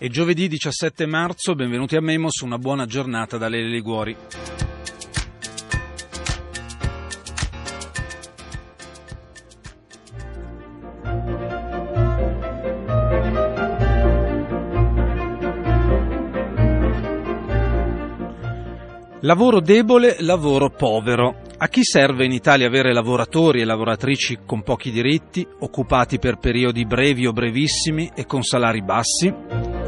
È giovedì 17 marzo, benvenuti a Memos, una buona giornata da Lele Liguori. Lavoro debole, lavoro povero. A chi serve in Italia avere lavoratori e lavoratrici con pochi diritti, occupati per periodi brevi o brevissimi e con salari bassi?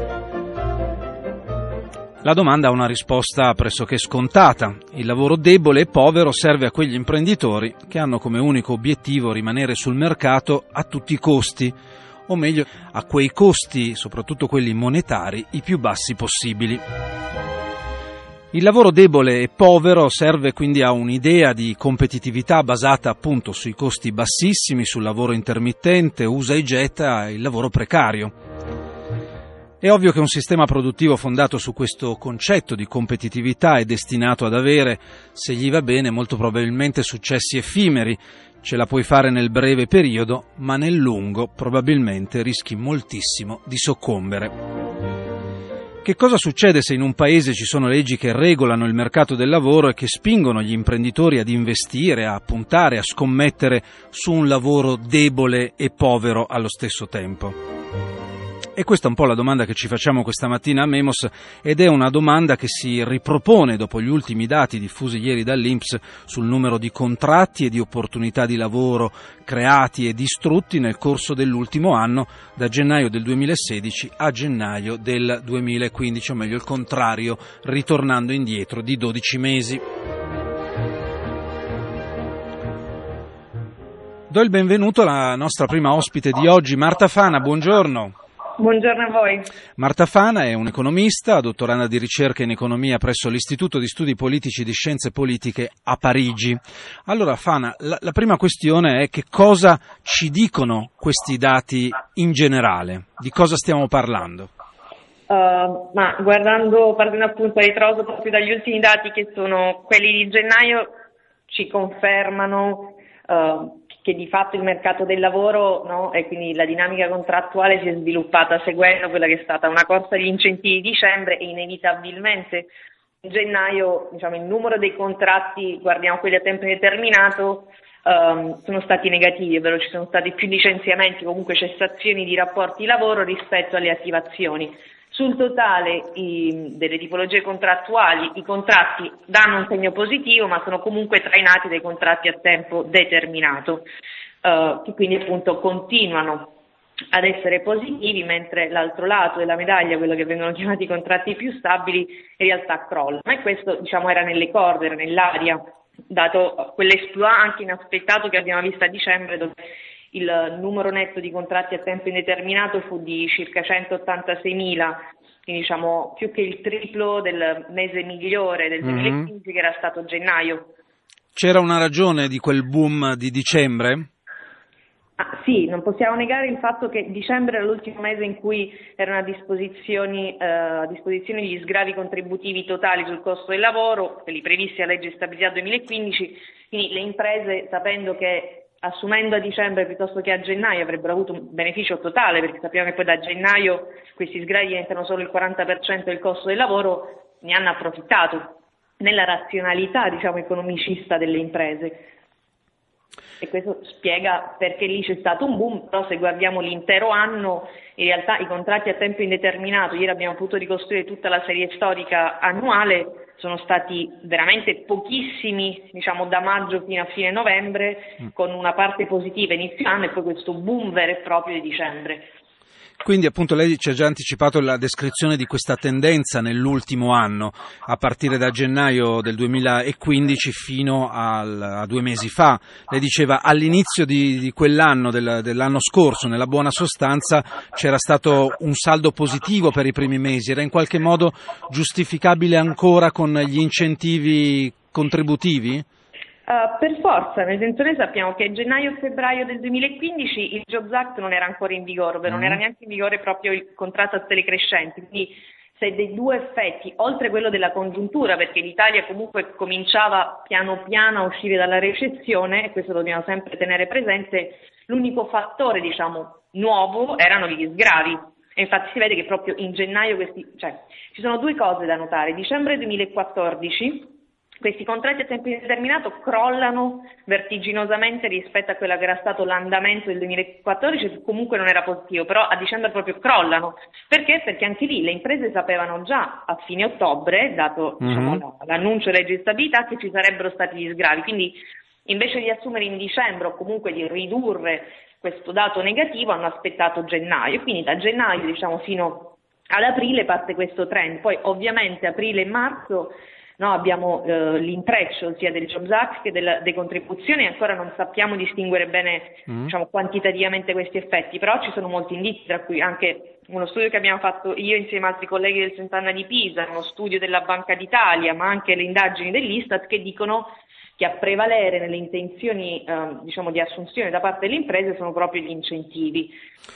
La domanda ha una risposta pressoché scontata. Il lavoro debole e povero serve a quegli imprenditori che hanno come unico obiettivo rimanere sul mercato a tutti i costi, o meglio a quei costi, soprattutto quelli monetari, i più bassi possibili. Il lavoro debole e povero serve quindi a un'idea di competitività basata appunto sui costi bassissimi, sul lavoro intermittente, usa e getta, il lavoro precario. È ovvio che un sistema produttivo fondato su questo concetto di competitività è destinato ad avere, se gli va bene, molto probabilmente successi effimeri. Ce la puoi fare nel breve periodo, ma nel lungo probabilmente rischi moltissimo di soccombere. Che cosa succede se in un paese ci sono leggi che regolano il mercato del lavoro e che spingono gli imprenditori ad investire, a puntare, a scommettere su un lavoro debole e povero allo stesso tempo? E questa è un po' la domanda che ci facciamo questa mattina a Memos ed è una domanda che si ripropone dopo gli ultimi dati diffusi ieri dall'Inps sul numero di contratti e di opportunità di lavoro creati e distrutti nel corso dell'ultimo anno, da gennaio del 2016 a gennaio del 2015, o meglio il contrario, ritornando indietro di 12 mesi. Do il benvenuto alla nostra prima ospite di oggi, Marta Fana, buongiorno. Buongiorno a voi. Marta Fana è un'economista, dottoranda di ricerca in economia presso l'Istituto di Studi Politici di Scienze Politiche a Parigi. Allora Fana, la, la prima questione è che cosa ci dicono questi dati in generale? Di cosa stiamo parlando? Uh, ma guardando, partendo appunto a ritroso proprio dagli ultimi dati che sono quelli di gennaio, ci confermano uh, che di fatto il mercato del lavoro no, e quindi la dinamica contrattuale si è sviluppata seguendo quella che è stata una corsa di incentivi di dicembre e inevitabilmente in gennaio diciamo, il numero dei contratti, guardiamo quelli a tempo indeterminato, um, sono stati negativi, ovvero ci sono stati più licenziamenti, comunque cessazioni di rapporti lavoro rispetto alle attivazioni. Sul totale i, delle tipologie contrattuali i contratti danno un segno positivo ma sono comunque trainati dai contratti a tempo determinato eh, che quindi appunto continuano ad essere positivi mentre l'altro lato della medaglia, quello che vengono chiamati contratti più stabili, in realtà crolla. E questo diciamo era nelle corde, era nell'aria, dato quell'esploit anche inaspettato che abbiamo visto a dicembre dove il numero netto di contratti a tempo indeterminato fu di circa 186.000, quindi diciamo più che il triplo del mese migliore del 2015 mm-hmm. che era stato gennaio. C'era una ragione di quel boom di dicembre? Ah, sì, non possiamo negare il fatto che dicembre era l'ultimo mese in cui erano a disposizione, eh, a disposizione gli sgravi contributivi totali sul costo del lavoro, quelli previsti a legge stabilità 2015, quindi le imprese sapendo che assumendo a dicembre piuttosto che a gennaio avrebbero avuto un beneficio totale, perché sappiamo che poi da gennaio questi sgravi diventano solo il 40% del costo del lavoro, ne hanno approfittato nella razionalità diciamo, economicista delle imprese. E questo spiega perché lì c'è stato un boom, però se guardiamo l'intero anno, in realtà i contratti a tempo indeterminato, ieri abbiamo potuto ricostruire tutta la serie storica annuale, sono stati veramente pochissimi, diciamo da maggio fino a fine novembre, mm. con una parte positiva inizio anno e poi questo boom vero e proprio di dicembre. Quindi appunto lei ci ha già anticipato la descrizione di questa tendenza nell'ultimo anno, a partire da gennaio del 2015 fino al, a due mesi fa. Lei diceva all'inizio di, di quell'anno, del, dell'anno scorso, nella buona sostanza, c'era stato un saldo positivo per i primi mesi, era in qualche modo giustificabile ancora con gli incentivi contributivi? Uh, per forza, nel senso noi sappiamo che gennaio e febbraio del 2015 il Jobs Act non era ancora in vigore, mm. non era neanche in vigore proprio il contratto a stelle crescenti, quindi se dei due effetti, oltre quello della congiuntura, perché l'Italia comunque cominciava piano piano a uscire dalla recessione, e questo dobbiamo sempre tenere presente, l'unico fattore diciamo nuovo erano gli sgravi E infatti si vede che proprio in gennaio questi, cioè, ci sono due cose da notare. Dicembre 2014 questi contratti a tempo indeterminato crollano vertiginosamente rispetto a quello che era stato l'andamento del 2014, che comunque non era positivo, però a dicembre proprio crollano. Perché? Perché anche lì le imprese sapevano già a fine ottobre, dato mm-hmm. diciamo, l'annuncio della legge di stabilità, che ci sarebbero stati gli sgravi. Quindi invece di assumere in dicembre o comunque di ridurre questo dato negativo, hanno aspettato gennaio. Quindi da gennaio diciamo, fino ad aprile parte questo trend. Poi ovviamente aprile e marzo No, abbiamo eh, l'intreccio sia del Jobs Act che della decontribuzione e ancora non sappiamo distinguere bene mm. diciamo, quantitativamente questi effetti, però ci sono molti indizi, tra cui anche uno studio che abbiamo fatto io insieme ad altri colleghi del Sant'Anna di Pisa, uno studio della Banca d'Italia, ma anche le indagini dell'Istat che dicono che a prevalere nelle intenzioni eh, diciamo, di assunzione da parte delle imprese sono proprio gli incentivi,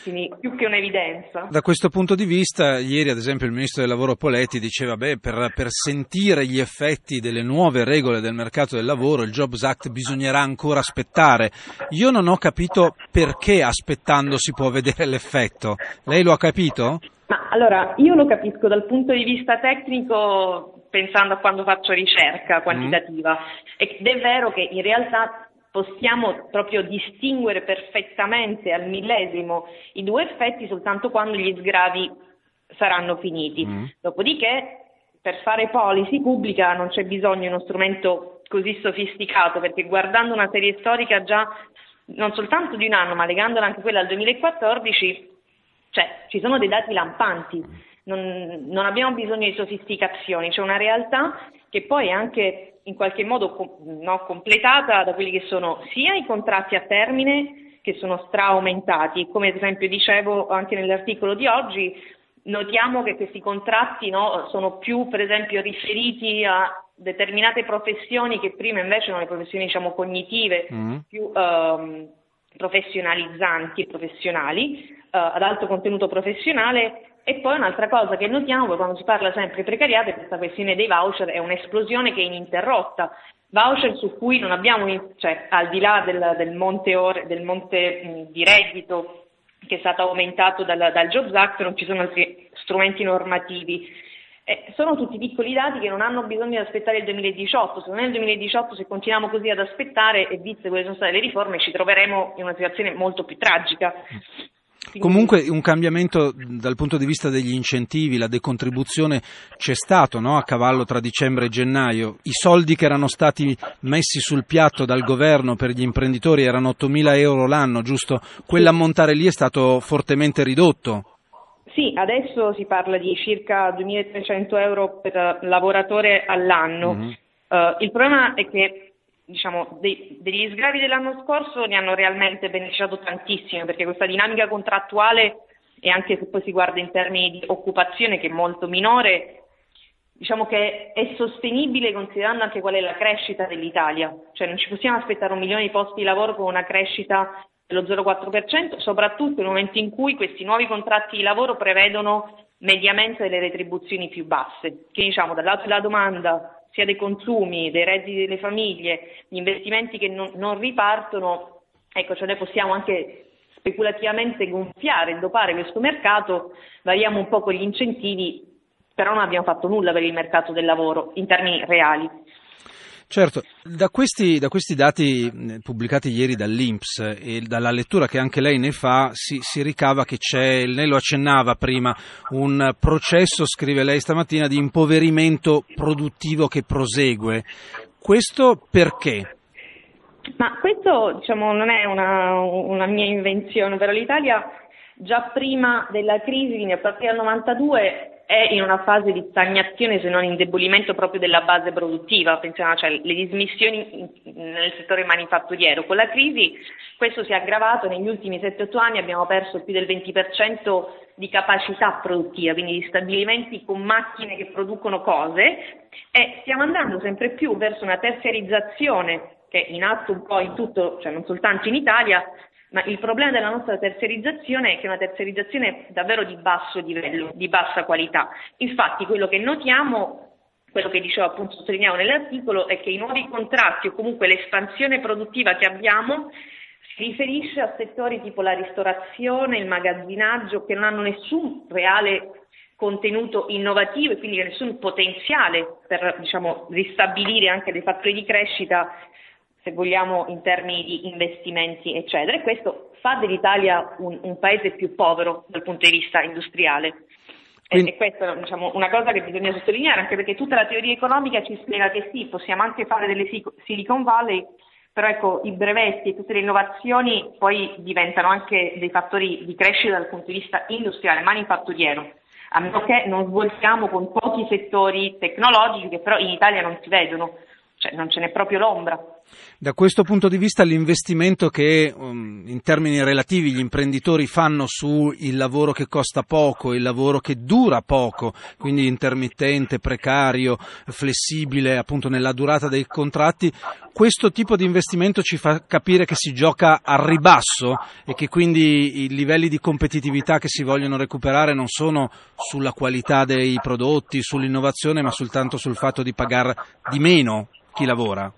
quindi più che un'evidenza. Da questo punto di vista, ieri ad esempio il Ministro del Lavoro Poletti diceva che per, per, sentire gli effetti delle nuove regole del mercato del lavoro il Jobs Act bisognerà ancora aspettare. Io non ho capito perché aspettando si può vedere l'effetto. Lei lo ha capito? Ma allora, io lo capisco dal punto di vista tecnico pensando a quando faccio ricerca quantitativa mm. ed è vero che in realtà possiamo proprio distinguere perfettamente al millesimo i due effetti soltanto quando gli sgravi saranno finiti. Mm. Dopodiché per fare policy pubblica non c'è bisogno di uno strumento così sofisticato perché guardando una serie storica già non soltanto di un anno ma legandola anche quella al 2014 cioè ci sono dei dati lampanti non, non abbiamo bisogno di sofisticazioni, c'è una realtà che poi è anche in qualche modo no, completata da quelli che sono sia i contratti a termine che sono straaumentati, come ad esempio dicevo anche nell'articolo di oggi, notiamo che questi contratti no, sono più per esempio riferiti a determinate professioni che prima invece erano le professioni diciamo, cognitive, mm. più um, professionalizzanti e professionali, uh, ad alto contenuto professionale e poi un'altra cosa che notiamo quando si parla sempre di precariato è questa questione dei voucher, è un'esplosione che è ininterrotta. Voucher su cui non abbiamo, cioè al di là del, del monte, ore, del monte mh, di reddito che è stato aumentato dal, dal Jobs Act, non ci sono altri strumenti normativi. Eh, sono tutti piccoli dati che non hanno bisogno di aspettare il 2018, se non è il 2018 se continuiamo così ad aspettare e viste quelle sono state le riforme ci troveremo in una situazione molto più tragica. Comunque un cambiamento dal punto di vista degli incentivi, la decontribuzione c'è stato no? a cavallo tra dicembre e gennaio. I soldi che erano stati messi sul piatto dal governo per gli imprenditori erano 8.000 euro l'anno, giusto? Quell'ammontare lì è stato fortemente ridotto. Sì, adesso si parla di circa 2.300 euro per lavoratore all'anno. Mm-hmm. Uh, il problema è che diciamo, dei, degli sgravi dell'anno scorso ne hanno realmente beneficiato tantissimo perché questa dinamica contrattuale e anche se poi si guarda in termini di occupazione che è molto minore, diciamo che è sostenibile considerando anche qual è la crescita dell'Italia, cioè non ci possiamo aspettare un milione di posti di lavoro con una crescita dello 0,4%, soprattutto nel momento in cui questi nuovi contratti di lavoro prevedono mediamente delle retribuzioni più basse, che diciamo dal lato della domanda sia dei consumi, dei redditi delle famiglie, gli investimenti che non, non ripartono, ecco, cioè noi possiamo anche speculativamente gonfiare, dopare questo mercato, variamo un po' con gli incentivi, però non abbiamo fatto nulla per il mercato del lavoro in termini reali. Certo, da questi, da questi, dati pubblicati ieri dall'Inps e dalla lettura che anche lei ne fa si, si, ricava che c'è, lei lo accennava prima, un processo, scrive lei stamattina, di impoverimento produttivo che prosegue. Questo perché? Ma questo diciamo, non è una, una mia invenzione, però l'Italia già prima della crisi, quindi a partire dal 92, è in una fase di stagnazione se non indebolimento proprio della base produttiva, pensiamo cioè, le dismissioni nel settore manifatturiero. Con la crisi questo si è aggravato, negli ultimi 7-8 anni abbiamo perso più del 20% di capacità produttiva, quindi di stabilimenti con macchine che producono cose. E stiamo andando sempre più verso una terziarizzazione che è in atto un po' in tutto, cioè non soltanto in Italia, ma il problema della nostra terziarizzazione è che è una terziarizzazione davvero di basso livello, di bassa qualità. Infatti quello che notiamo, quello che dicevo appunto sottolineavo nell'articolo, è che i nuovi contratti o comunque l'espansione produttiva che abbiamo si riferisce a settori tipo la ristorazione, il magazzinaggio, che non hanno nessun reale contenuto innovativo e quindi nessun potenziale per diciamo, ristabilire anche dei fattori di crescita, se vogliamo, in termini di investimenti, eccetera. E questo fa dell'Italia un, un paese più povero dal punto di vista industriale. Quindi... E questa è diciamo, una cosa che bisogna sottolineare, anche perché tutta la teoria economica ci spiega che sì, possiamo anche fare delle Silicon Valley, però ecco, i brevetti e tutte le innovazioni poi diventano anche dei fattori di crescita dal punto di vista industriale, manifatturiero a meno che non svolgiamo con pochi settori tecnologici che però in Italia non si vedono, cioè non ce n'è proprio l'ombra. Da questo punto di vista l'investimento che um, in termini relativi gli imprenditori fanno sul lavoro che costa poco, il lavoro che dura poco, quindi intermittente, precario, flessibile appunto nella durata dei contratti, questo tipo di investimento ci fa capire che si gioca al ribasso e che quindi i livelli di competitività che si vogliono recuperare non sono sulla qualità dei prodotti, sull'innovazione, ma soltanto sul fatto di pagare di meno chi lavora.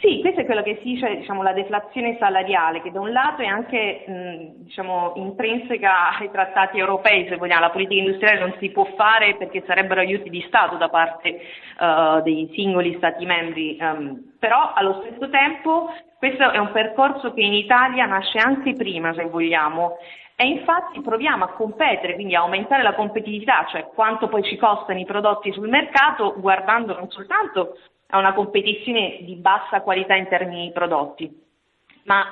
Sì, questo è quello che si dice diciamo, la deflazione salariale, che da un lato è anche mh, diciamo, intrinseca ai trattati europei, se vogliamo, la politica industriale non si può fare perché sarebbero aiuti di Stato da parte uh, dei singoli Stati membri, um, però allo stesso tempo questo è un percorso che in Italia nasce anche prima, se vogliamo, e infatti proviamo a competere, quindi a aumentare la competitività, cioè quanto poi ci costano i prodotti sul mercato, guardando non soltanto a una competizione di bassa qualità in termini di prodotti, ma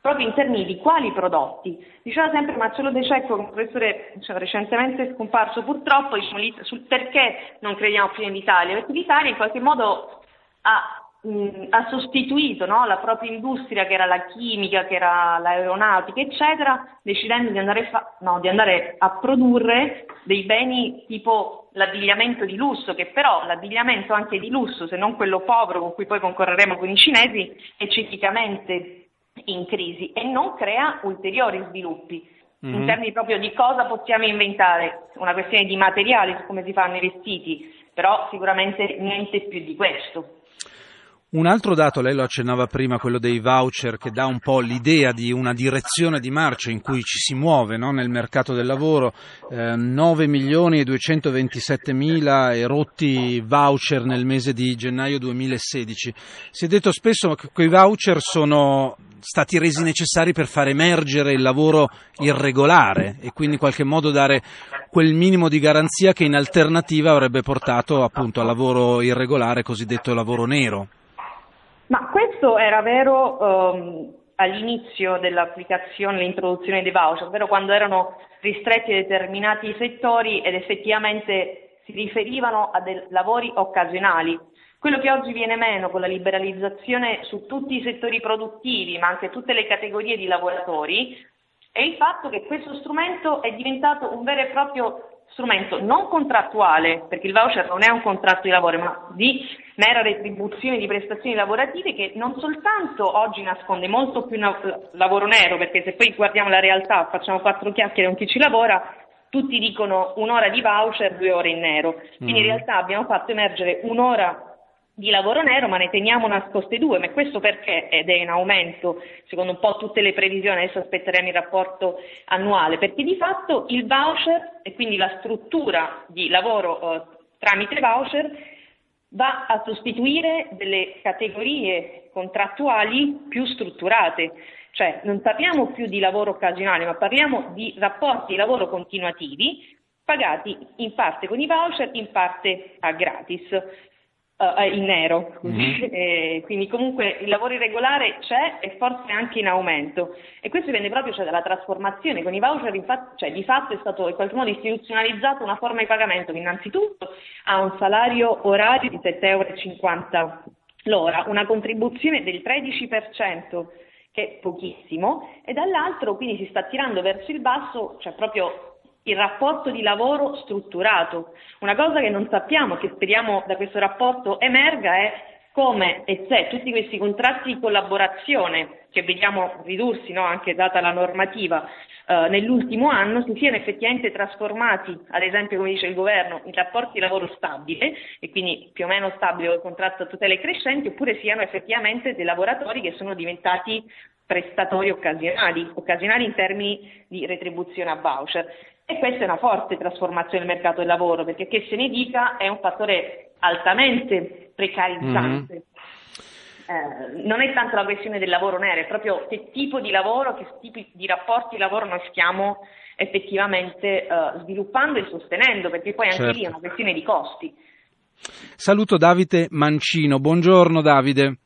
proprio in termini di quali prodotti. Diceva sempre Marcello De Cecco, un professore cioè, recentemente scomparso purtroppo, diciamo, sul perché non crediamo più in Italia, perché l'Italia in qualche modo ha mh, ha sostituito no, la propria industria, che era la chimica, che era l'aeronautica, eccetera, decidendo di andare, fa- no, di andare a produrre dei beni tipo l'abbigliamento di lusso, che però l'abbigliamento anche di lusso, se non quello povero con cui poi concorreremo con i cinesi, è ciclicamente in crisi e non crea ulteriori sviluppi. Mm-hmm. In termini proprio di cosa possiamo inventare, una questione di materiali su come si fanno i vestiti, però sicuramente niente più di questo. Un altro dato, lei lo accennava prima, quello dei voucher, che dà un po' l'idea di una direzione di marcia in cui ci si muove no? nel mercato del lavoro, eh, 9 milioni e 227 mila erotti voucher nel mese di gennaio 2016. Si è detto spesso che quei voucher sono stati resi necessari per far emergere il lavoro irregolare e quindi in qualche modo dare quel minimo di garanzia che in alternativa avrebbe portato appunto al lavoro irregolare, cosiddetto lavoro nero. Ma questo era vero um, all'inizio dell'applicazione, l'introduzione dei voucher, ovvero quando erano ristretti determinati settori ed effettivamente si riferivano a dei lavori occasionali. Quello che oggi viene meno con la liberalizzazione su tutti i settori produttivi, ma anche tutte le categorie di lavoratori, è il fatto che questo strumento è diventato un vero e proprio strumento non contrattuale, perché il voucher non è un contratto di lavoro, ma di mera retribuzione di prestazioni lavorative che non soltanto oggi nasconde molto più lavoro nero, perché se poi guardiamo la realtà, facciamo quattro chiacchiere con chi ci lavora, tutti dicono un'ora di voucher, due ore in nero. Quindi mm. in realtà abbiamo fatto emergere un'ora di lavoro nero, ma ne teniamo nascoste due, ma questo perché ed è in aumento, secondo un po' tutte le previsioni, adesso aspetteremo il rapporto annuale, perché di fatto il voucher e quindi la struttura di lavoro eh, tramite voucher va a sostituire delle categorie contrattuali più strutturate, cioè non parliamo più di lavoro occasionale, ma parliamo di rapporti di lavoro continuativi pagati in parte con i voucher, in parte a gratis uh, in nero, mm-hmm. eh, quindi comunque il lavoro irregolare c'è e forse anche in aumento. E questo dipende proprio cioè, dalla trasformazione, con i voucher infatti, cioè, di fatto è stato in qualche modo istituzionalizzato una forma di pagamento che innanzitutto ha un salario orario di 7,50 euro l'ora, una contribuzione del 13% che è pochissimo, e dall'altro quindi si sta tirando verso il basso, cioè proprio il rapporto di lavoro strutturato. Una cosa che non sappiamo, che speriamo da questo rapporto emerga, è come e se tutti questi contratti di collaborazione che vediamo ridursi, no, anche data la normativa, eh, nell'ultimo anno si siano effettivamente trasformati, ad esempio come dice il governo, in rapporti di lavoro stabile e quindi più o meno stabile col contratto a tutele crescenti, oppure siano effettivamente dei lavoratori che sono diventati prestatori occasionali, occasionali in termini di retribuzione a voucher. E questa è una forte trasformazione del mercato del lavoro, perché che se ne dica è un fattore altamente precarizzante. Mm-hmm. Eh, non è tanto la questione del lavoro nero, è proprio che tipo di lavoro, che tipi di rapporti di lavoro noi stiamo effettivamente eh, sviluppando e sostenendo, perché poi anche certo. lì è una questione di costi. Saluto Davide Mancino, buongiorno Davide.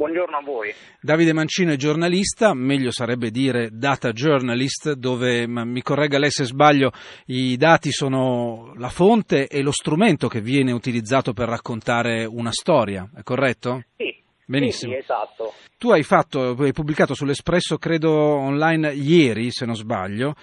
Buongiorno a voi. Davide Mancino è giornalista, meglio sarebbe dire data journalist, dove, mi corregga lei se sbaglio, i dati sono la fonte e lo strumento che viene utilizzato per raccontare una storia, è corretto? Sì. Benissimo. Sì, esatto. Tu hai, fatto, hai pubblicato sull'Espresso, credo online ieri, se non sbaglio,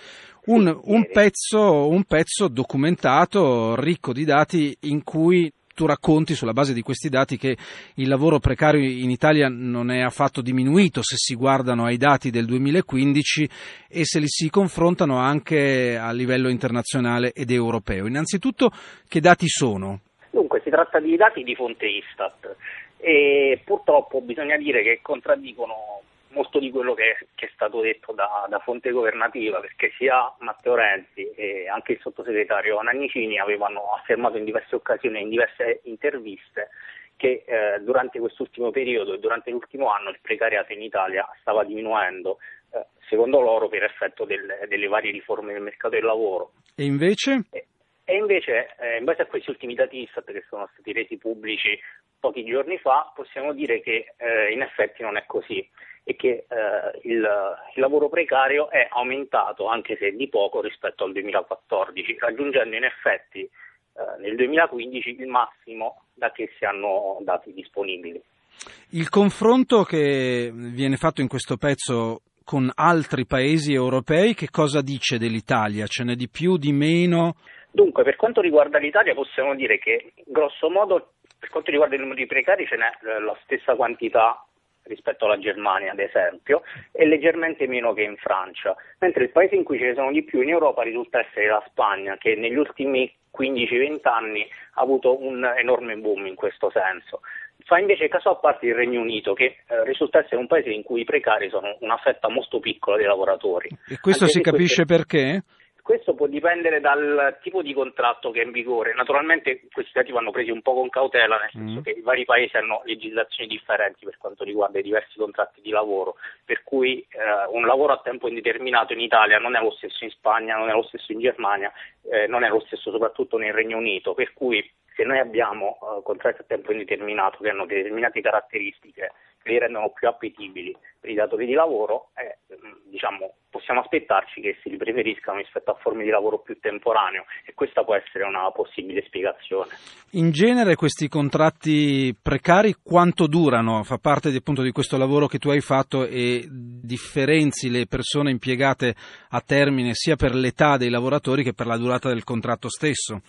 un, un, pezzo, un pezzo documentato, ricco di dati, in cui tu racconti sulla base di questi dati che il lavoro precario in Italia non è affatto diminuito se si guardano ai dati del 2015 e se li si confrontano anche a livello internazionale ed europeo. Innanzitutto, che dati sono? Dunque, si tratta di dati di fonte Istat e purtroppo bisogna dire che contraddicono molto di quello che è, che è stato detto da, da, fonte governativa, perché sia Matteo Renzi e anche il sottosegretario Nannicini avevano affermato in diverse occasioni e in diverse interviste che eh, durante quest'ultimo periodo e durante l'ultimo anno il precariato in Italia stava diminuendo, eh, secondo loro per effetto del, delle varie riforme del mercato del lavoro. E invece? E, e invece, eh, in base a questi ultimi dati ISTAT che sono stati resi pubblici pochi giorni fa, possiamo dire che eh, in effetti non è così e che eh, il, il, lavoro precario è aumentato, anche se di poco, rispetto al 2014, raggiungendo in effetti eh, nel 2015 il massimo da che si hanno dati disponibili. Il confronto che viene fatto in questo pezzo con altri paesi europei, che cosa dice dell'Italia? Ce n'è di più, di meno? Dunque, per quanto riguarda l'Italia possiamo dire che grosso modo per quanto riguarda il numero di precari ce n'è eh, la stessa quantità rispetto alla Germania ad esempio e leggermente meno che in Francia, mentre il paese in cui ce ne sono di più in Europa risulta essere la Spagna che negli ultimi 15-20 anni ha avuto un enorme boom in questo senso. Fa invece caso a parte il Regno Unito che eh, risulta essere un paese in cui i precari sono una fetta molto piccola dei lavoratori. E questo Anche si capisce queste... perché? Questo può dipendere dal tipo di contratto che è in vigore. Naturalmente questi dati vanno presi un po' con cautela, nel senso mm. che i vari paesi hanno legislazioni differenti per quanto riguarda i diversi contratti di lavoro, per cui eh, un lavoro a tempo indeterminato in Italia non è lo stesso in Spagna, non è lo stesso in Germania, eh, non è lo stesso soprattutto nel Regno Unito, per cui se noi abbiamo uh, contratti a tempo indeterminato che hanno determinate caratteristiche che li rendono più appetibili per i datori di lavoro, eh, diciamo, possiamo aspettarci che si li preferiscano rispetto a forme di lavoro più temporaneo e questa può essere una possibile spiegazione. In genere questi contratti precari quanto durano? Fa parte appunto di questo lavoro che tu hai fatto e differenzi le persone impiegate a termine sia per l'età dei lavoratori che per la durata del contratto stesso?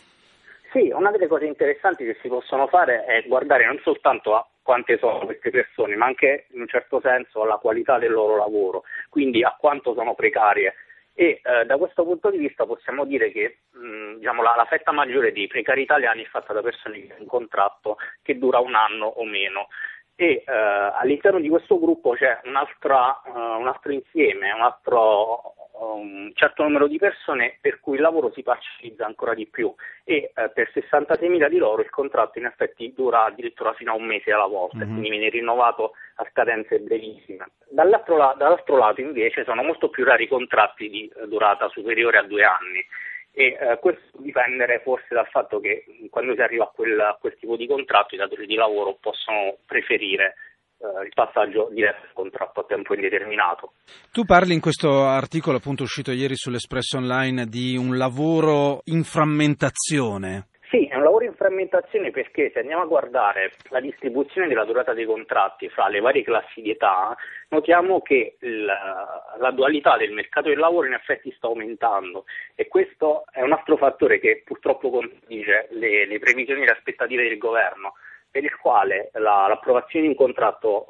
Sì, una delle cose interessanti che si possono fare è guardare non soltanto a quante sono queste persone, ma anche in un certo senso alla qualità del loro lavoro, quindi a quanto sono precarie. E eh, da questo punto di vista possiamo dire che mh, diciamo, la, la, fetta maggiore dei precari italiani è fatta da persone che hanno un contratto che dura un anno o meno. E eh, all'interno di questo gruppo c'è uh, un altro insieme, un altro un certo numero di persone per cui il lavoro si parcellizza ancora di più e eh, per 66.000 di loro il contratto in effetti dura addirittura fino a un mese alla volta, mm-hmm. quindi viene rinnovato a scadenze brevissime. Dall'altro, la- dall'altro, lato invece sono molto più rari i contratti di eh, durata superiore a due anni e eh, questo dipende forse dal fatto che quando si arriva a quel, a quel tipo di contratto i datori di lavoro possono preferire eh, il passaggio diretto al contratto a tempo indeterminato. Tu parli in questo articolo appunto uscito ieri sull'Espresso Online di un lavoro in frammentazione. Sì, è un lavoro in frammentazione perché se andiamo a guardare la distribuzione della durata dei contratti fra le varie classi di età, notiamo che la, la dualità del mercato del lavoro in effetti sta aumentando e questo è un altro fattore che purtroppo contraddice le, le previsioni e le aspettative del governo per il quale la, l'approvazione di un contratto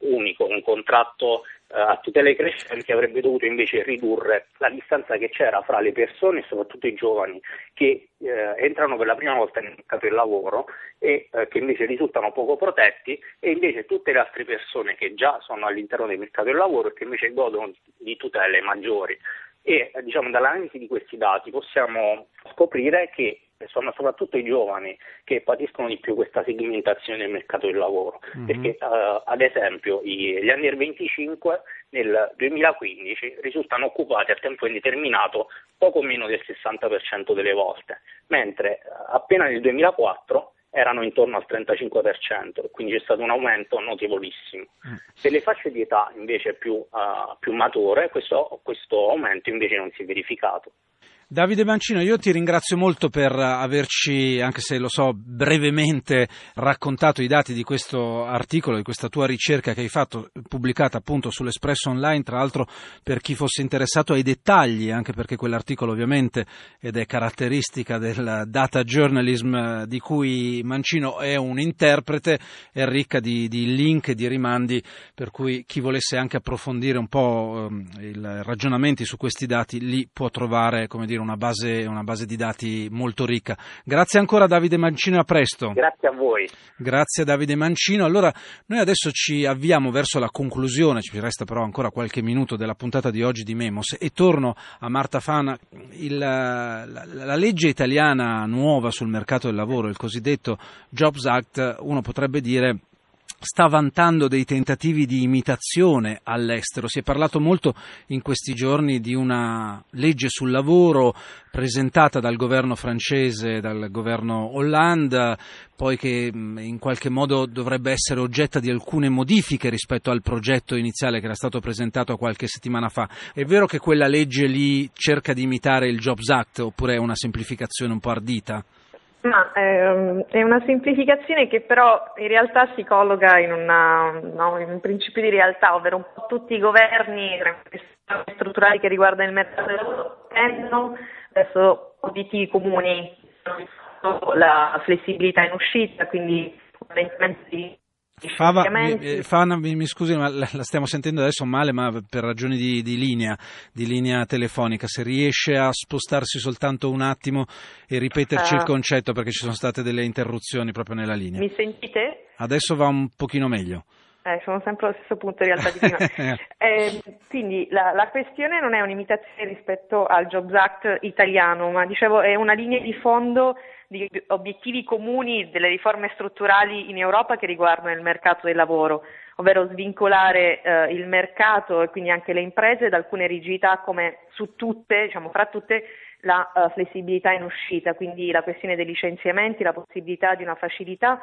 eh, unico, un contratto eh, a tutele crescenti avrebbe dovuto invece ridurre la distanza che c'era fra le persone, soprattutto i giovani, che eh, entrano per la prima volta nel mercato del lavoro e eh, che invece risultano poco protetti e invece tutte le altre persone che già sono all'interno del mercato del lavoro e che invece godono di tutele maggiori. E diciamo, dall'analisi di questi dati possiamo scoprire che sono soprattutto i giovani che patiscono di più questa segmentazione del mercato del lavoro, mm-hmm. perché uh, ad esempio gli under 25 nel 2015 risultano occupati a tempo indeterminato poco meno del 60% delle volte, mentre uh, appena nel 2004 erano intorno al 35%, quindi c'è stato un aumento notevolissimo. Mm. Per le fasce di età invece più, uh, più mature questo, questo aumento invece non si è verificato. Davide Mancino, io ti ringrazio molto per averci, anche se lo so, brevemente raccontato i dati di questo articolo, di questa tua ricerca che hai fatto, pubblicata appunto sull'Espresso Online, tra l'altro per chi fosse interessato ai dettagli, anche perché quell'articolo ovviamente, ed è caratteristica del data journalism di cui Mancino è un interprete, è ricca di, di link e di rimandi, per cui chi volesse anche approfondire un po' eh, i ragionamenti su questi dati, lì può trovare, come dire, una base, una base di dati molto ricca. Grazie ancora Davide Mancino a presto. Grazie a voi. Grazie Davide Mancino. Allora, noi adesso ci avviamo verso la conclusione, ci resta però ancora qualche minuto della puntata di oggi di Memos e torno a Marta Fana. Il, la, la legge italiana nuova sul mercato del lavoro, il cosiddetto Jobs Act, uno potrebbe dire sta vantando dei tentativi di imitazione all'estero. Si è parlato molto in questi giorni di una legge sul lavoro presentata dal governo francese, dal governo Hollande, poi che in qualche modo dovrebbe essere oggetto di alcune modifiche rispetto al progetto iniziale che era stato presentato qualche settimana fa. È vero che quella legge lì cerca di imitare il Jobs Act oppure è una semplificazione un po' ardita? Ma ehm, è una semplificazione che però in realtà si colloca in, una, no, in un principio di realtà, ovvero un po' tutti i governi strutturali che riguardano il mercato del lavoro tendono verso obiettivi comuni, la flessibilità in uscita, quindi un di Fava, mi, Fana, mi, scusi, ma la, la, stiamo sentendo adesso male, ma per ragioni di, di, linea, di linea telefonica. Se riesce a spostarsi soltanto un attimo e ripeterci uh, il concetto, perché ci sono state delle interruzioni proprio nella linea. Mi sentite? Adesso va un pochino meglio. Eh, sono sempre allo stesso punto in realtà di prima. eh, quindi la, la, questione non è un'imitazione rispetto al Jobs Act italiano, ma dicevo è una linea di fondo di obiettivi comuni delle riforme strutturali in Europa che riguardano il mercato del lavoro, ovvero svincolare eh, il mercato e quindi anche le imprese da alcune rigidità come su tutte, diciamo fra tutte, la uh, flessibilità in uscita, quindi la questione dei licenziamenti, la possibilità di una facilità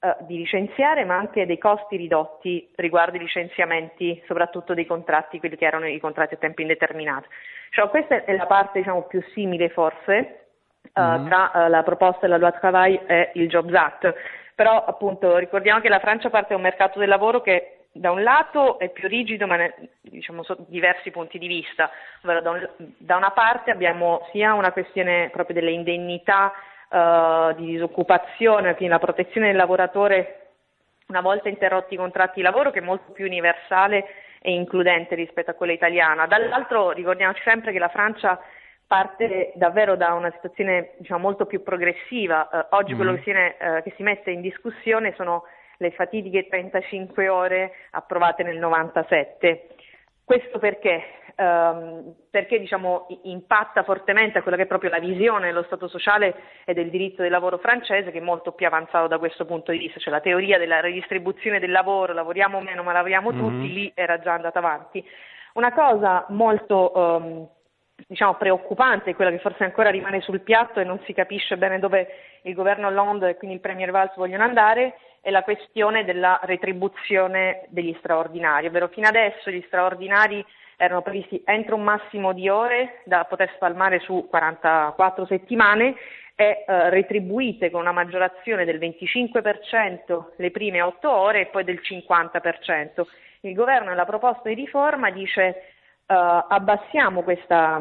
uh, di licenziare, ma anche dei costi ridotti riguardo i licenziamenti, soprattutto dei contratti, quelli che erano i contratti a tempo indeterminato. Cioè, questa è la parte diciamo, più simile forse mm. tra uh, la proposta della loi travail e il Jobs Act. Però appunto ricordiamo che la Francia parte da un mercato del lavoro che da un lato è più rigido, ma ne, diciamo sotto diversi punti di vista. Ovvero, da, un, da, una parte abbiamo sia una questione proprio delle indennità uh, di disoccupazione, quindi la protezione del lavoratore una volta interrotti i contratti di lavoro, che è molto più universale e includente rispetto a quella italiana. Dall'altro ricordiamoci sempre che la Francia parte davvero da una situazione diciamo, molto più progressiva. Eh, oggi mm. quello che si, eh, che si, mette in discussione sono le fatidiche 35 ore approvate nel 97. Questo perché? Um, perché diciamo, impatta fortemente a quella che è proprio la visione dello Stato sociale e del diritto del lavoro francese, che è molto più avanzato da questo punto di vista, cioè la teoria della redistribuzione del lavoro, lavoriamo meno ma lavoriamo mm-hmm. tutti, lì era già andata avanti. Una cosa molto um, diciamo, preoccupante, quella che forse ancora rimane sul piatto e non si capisce bene dove il governo Hollande e quindi il Premier Valls vogliono andare, è la questione della retribuzione degli straordinari, ovvero fino adesso gli straordinari erano previsti entro un massimo di ore da poter spalmare su 44 settimane e eh, retribuite con una maggiorazione del 25% le prime 8 ore e poi del 50%. Il governo nella proposta di riforma dice abbassiamo questa,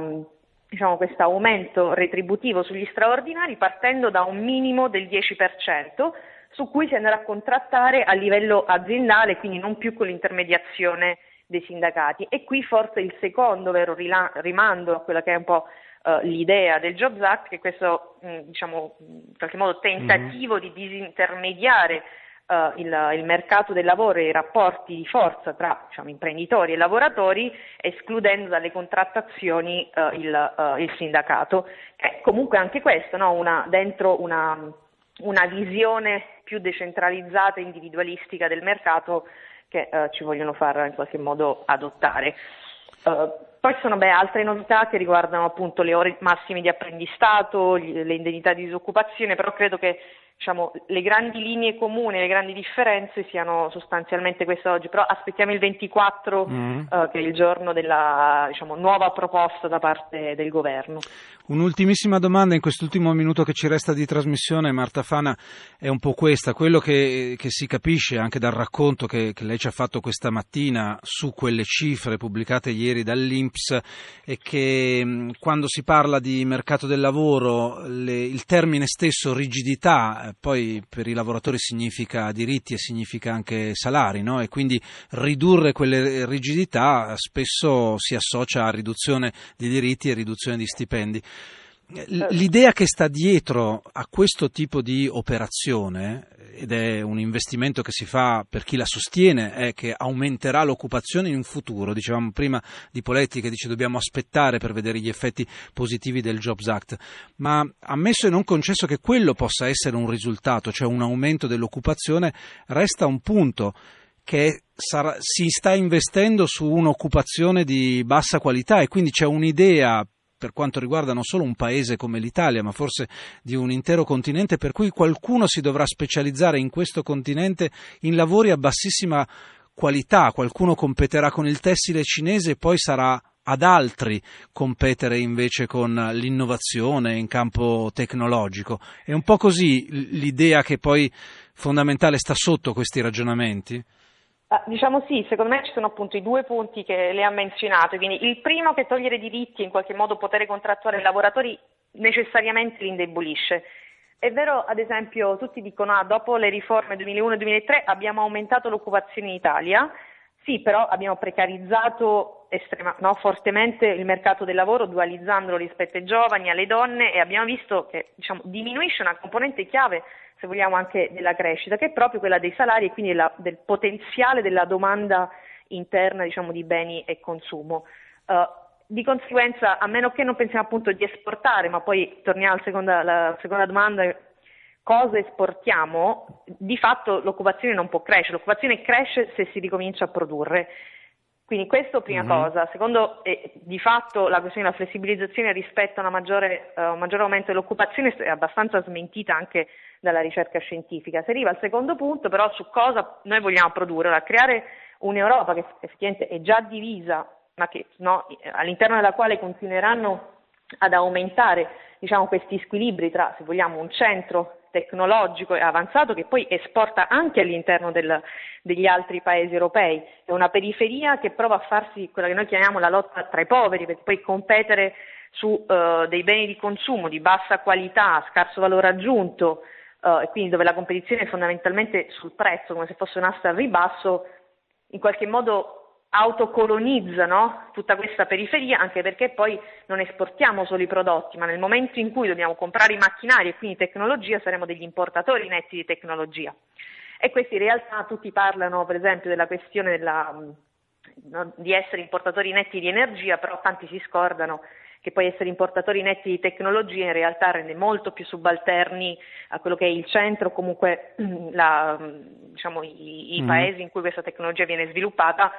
diciamo, questo aumento retributivo sugli straordinari partendo da un minimo del 10%, su cui si andrà a contrattare a livello aziendale, quindi non più con l'intermediazione dei sindacati. E qui forse il secondo vero rimando a quella che è un po' uh, l'idea del Jobs Act, che è questo mh, mm, diciamo, in qualche modo tentativo mm-hmm. di disintermediare Uh, il, il, mercato del lavoro e i rapporti di forza tra diciamo, imprenditori e lavoratori, escludendo dalle contrattazioni uh, il, uh, il, sindacato. È comunque anche questo, no? una, dentro una, una, visione più decentralizzata e individualistica del mercato che ci vogliono far in qualche modo adottare. Poi ci sono beh, altre novità che riguardano appunto le ore massime di apprendistato, le indennità di disoccupazione, però credo che diciamo, le grandi linee comuni, le grandi differenze siano sostanzialmente queste oggi, però aspettiamo il 24 mm. eh, che è il giorno della diciamo, nuova proposta da parte del governo. Un'ultimissima domanda in quest'ultimo minuto che ci resta di trasmissione, Marta Fana, è un po' questa. Quello che, che si capisce anche dal racconto che, che, lei ci ha fatto questa mattina su quelle cifre pubblicate ieri dall'Inps è che quando si parla di mercato del lavoro le, il termine stesso rigidità poi per i lavoratori significa diritti e significa anche salari, no? e quindi ridurre quelle rigidità spesso si associa a riduzione di diritti e riduzione di stipendi. L'idea che sta dietro a questo tipo di operazione, ed è un investimento che si fa per chi la sostiene, è che aumenterà l'occupazione in un futuro. Dicevamo prima di Poletti che dice dobbiamo aspettare per vedere gli effetti positivi del Jobs Act, ma ammesso e non concesso che quello possa essere un risultato, cioè un aumento dell'occupazione, resta un punto che sarà, si sta investendo su un'occupazione di bassa qualità e quindi c'è un'idea per quanto riguarda non solo un paese come l'Italia, ma forse di un intero continente, per cui qualcuno si dovrà specializzare in questo continente in lavori a bassissima qualità, qualcuno competerà con il tessile cinese e poi sarà ad altri competere invece con l'innovazione in campo tecnologico. È un po' così l'idea che poi fondamentale sta sotto questi ragionamenti? Ah, diciamo sì, secondo me ci sono appunto i due punti che lei ha menzionato, quindi il primo che togliere diritti e in qualche modo potere contrattuale ai lavoratori necessariamente li indebolisce. È vero, ad esempio, tutti dicono ah, dopo le riforme 2001-2003 abbiamo aumentato l'occupazione in Italia, sì, però abbiamo precarizzato estrema, no, fortemente il mercato del lavoro, dualizzandolo rispetto ai giovani, alle donne e abbiamo visto che diciamo, diminuisce una componente chiave se vogliamo anche della crescita, che è proprio quella dei salari e quindi la, del potenziale della domanda interna diciamo, di beni e consumo. Uh, di conseguenza, a meno che non pensiamo appunto di esportare, ma poi torniamo alla seconda, alla seconda domanda, cosa esportiamo, di fatto l'occupazione non può crescere, l'occupazione cresce se si ricomincia a produrre. Quindi questo prima mm-hmm. cosa. Secondo, eh, di fatto la questione della flessibilizzazione rispetto a maggiore, uh, un maggiore aumento dell'occupazione è abbastanza smentita anche dalla ricerca scientifica. Si arriva al secondo punto però su cosa noi vogliamo produrre, allora, creare un'Europa che effettivamente è già divisa, ma che, no, all'interno della quale continueranno ad aumentare diciamo, questi squilibri tra, se vogliamo, un centro tecnologico e avanzato che poi esporta anche all'interno del, degli altri paesi europei. È una periferia che prova a farsi quella che noi chiamiamo la lotta tra i poveri, perché poi competere su uh, dei beni di consumo di bassa qualità, scarso valore aggiunto, uh, quindi dove la competizione è fondamentalmente sul prezzo, come se fosse un'asta al ribasso, in qualche modo autocolonizza no? tutta questa periferia, anche perché poi non esportiamo solo i prodotti, ma nel momento in cui dobbiamo comprare i macchinari e quindi tecnologia saremo degli importatori netti di tecnologia. E questi in realtà tutti parlano per esempio della questione della, di essere importatori netti di energia, però tanti si scordano che poi essere importatori netti di tecnologia in realtà rende molto più subalterni a quello che è il centro, comunque la, diciamo, i, i mm. paesi in cui questa tecnologia viene sviluppata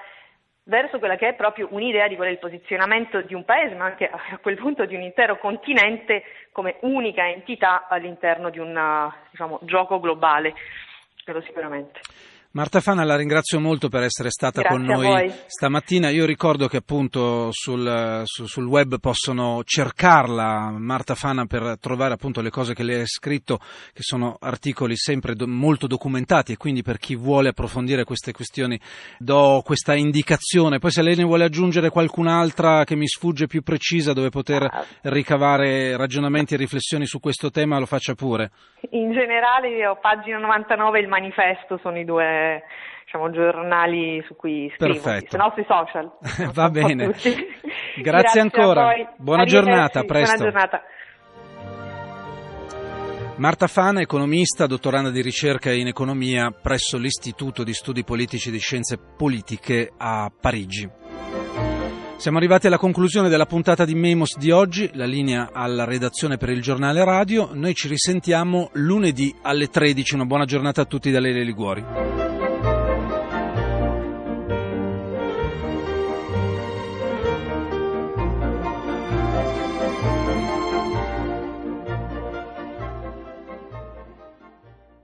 verso quella che è proprio un'idea di qual è il posizionamento di un paese, ma anche a quel punto di un intero continente come unica entità all'interno di un diciamo, gioco globale, quello sicuramente. Marta Fana la ringrazio molto per essere stata Grazie con noi stamattina. Io ricordo che appunto sul, su, sul, web possono cercarla Marta Fana per trovare appunto le cose che lei ha scritto, che sono articoli sempre do, molto documentati e quindi per chi vuole approfondire queste questioni do questa indicazione. Poi se lei ne vuole aggiungere qualcun'altra che mi sfugge più precisa dove poter ah. ricavare ragionamenti e riflessioni su questo tema lo faccia pure. In generale ho pagina 99 il manifesto, sono i due diciamo, giornali su cui scrivo, se no sui social. Va bene. Grazie, Grazie, ancora. Buona giornata, presto. Buona giornata. Marta Fana, economista, dottoranda di ricerca in economia presso l'Istituto di Studi Politici e di Scienze Politiche a Parigi. Siamo arrivati alla conclusione della puntata di Memos di oggi, la linea alla redazione per il giornale radio. Noi ci risentiamo lunedì alle 13. Una buona giornata a tutti da Lele Liguori.